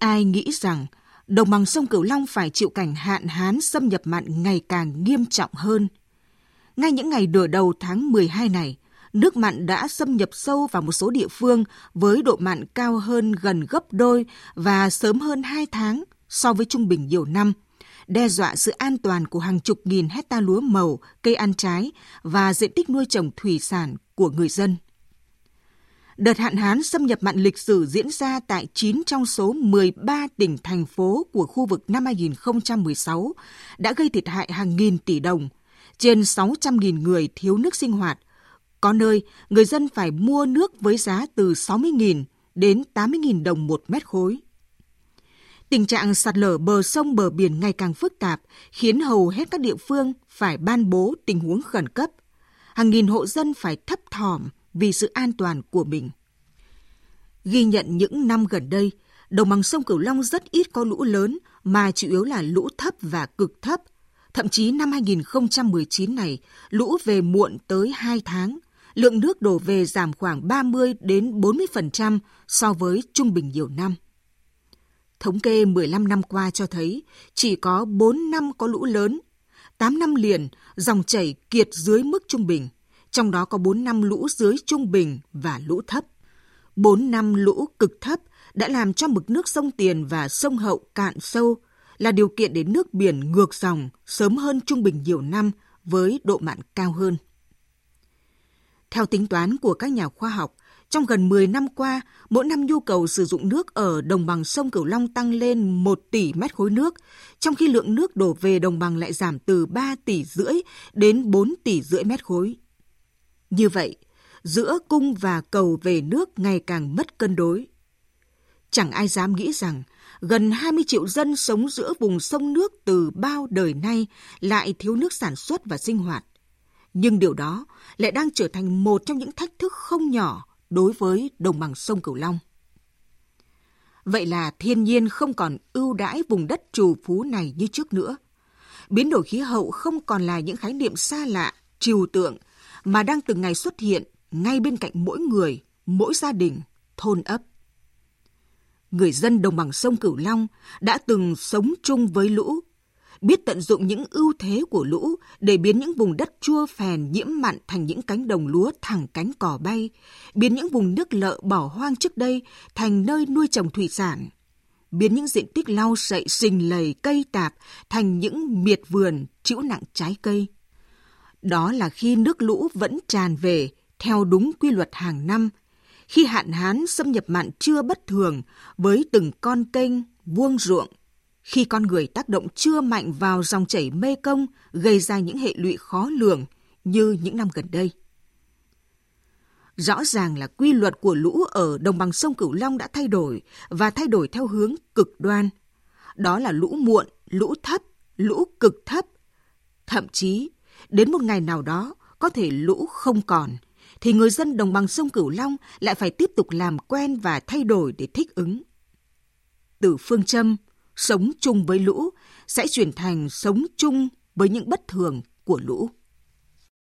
ai nghĩ rằng đồng bằng sông Cửu Long phải chịu cảnh hạn hán xâm nhập mặn ngày càng nghiêm trọng hơn. Ngay những ngày nửa đầu tháng 12 này, nước mặn đã xâm nhập sâu vào một số địa phương với độ mặn cao hơn gần gấp đôi và sớm hơn 2 tháng so với trung bình nhiều năm, đe dọa sự an toàn của hàng chục nghìn hecta lúa màu, cây ăn trái và diện tích nuôi trồng thủy sản của người dân. Đợt hạn hán xâm nhập mặn lịch sử diễn ra tại 9 trong số 13 tỉnh thành phố của khu vực năm 2016 đã gây thiệt hại hàng nghìn tỷ đồng, trên 600.000 người thiếu nước sinh hoạt. Có nơi, người dân phải mua nước với giá từ 60.000 đến 80.000 đồng một mét khối. Tình trạng sạt lở bờ sông bờ biển ngày càng phức tạp, khiến hầu hết các địa phương phải ban bố tình huống khẩn cấp. Hàng nghìn hộ dân phải thấp thỏm vì sự an toàn của mình. Ghi nhận những năm gần đây, đồng bằng sông Cửu Long rất ít có lũ lớn mà chủ yếu là lũ thấp và cực thấp. Thậm chí năm 2019 này, lũ về muộn tới 2 tháng, lượng nước đổ về giảm khoảng 30 đến 40% so với trung bình nhiều năm. Thống kê 15 năm qua cho thấy chỉ có 4 năm có lũ lớn, 8 năm liền dòng chảy kiệt dưới mức trung bình, trong đó có 4 năm lũ dưới trung bình và lũ thấp. 4 năm lũ cực thấp đã làm cho mực nước sông Tiền và sông Hậu cạn sâu, là điều kiện để nước biển ngược dòng sớm hơn trung bình nhiều năm với độ mặn cao hơn. Theo tính toán của các nhà khoa học, trong gần 10 năm qua, mỗi năm nhu cầu sử dụng nước ở đồng bằng sông Cửu Long tăng lên 1 tỷ mét khối nước, trong khi lượng nước đổ về đồng bằng lại giảm từ 3 tỷ rưỡi đến 4 tỷ rưỡi mét khối. Như vậy, giữa cung và cầu về nước ngày càng mất cân đối. Chẳng ai dám nghĩ rằng gần 20 triệu dân sống giữa vùng sông nước từ bao đời nay lại thiếu nước sản xuất và sinh hoạt. Nhưng điều đó lại đang trở thành một trong những thách thức không nhỏ đối với đồng bằng sông Cửu Long. Vậy là thiên nhiên không còn ưu đãi vùng đất trù phú này như trước nữa. Biến đổi khí hậu không còn là những khái niệm xa lạ, trừu tượng mà đang từng ngày xuất hiện ngay bên cạnh mỗi người, mỗi gia đình, thôn ấp. Người dân đồng bằng sông Cửu Long đã từng sống chung với lũ, biết tận dụng những ưu thế của lũ để biến những vùng đất chua phèn nhiễm mặn thành những cánh đồng lúa thẳng cánh cỏ bay, biến những vùng nước lợ bỏ hoang trước đây thành nơi nuôi trồng thủy sản, biến những diện tích lau sậy sình lầy cây tạp thành những miệt vườn chịu nặng trái cây. Đó là khi nước lũ vẫn tràn về theo đúng quy luật hàng năm, khi hạn hán xâm nhập mặn chưa bất thường với từng con kênh, vuông ruộng, khi con người tác động chưa mạnh vào dòng chảy mê công gây ra những hệ lụy khó lường như những năm gần đây. Rõ ràng là quy luật của lũ ở đồng bằng sông Cửu Long đã thay đổi và thay đổi theo hướng cực đoan. Đó là lũ muộn, lũ thấp, lũ cực thấp. Thậm chí, đến một ngày nào đó, có thể lũ không còn, thì người dân đồng bằng sông Cửu Long lại phải tiếp tục làm quen và thay đổi để thích ứng. Từ phương châm sống chung với lũ sẽ chuyển thành sống chung với những bất thường của lũ.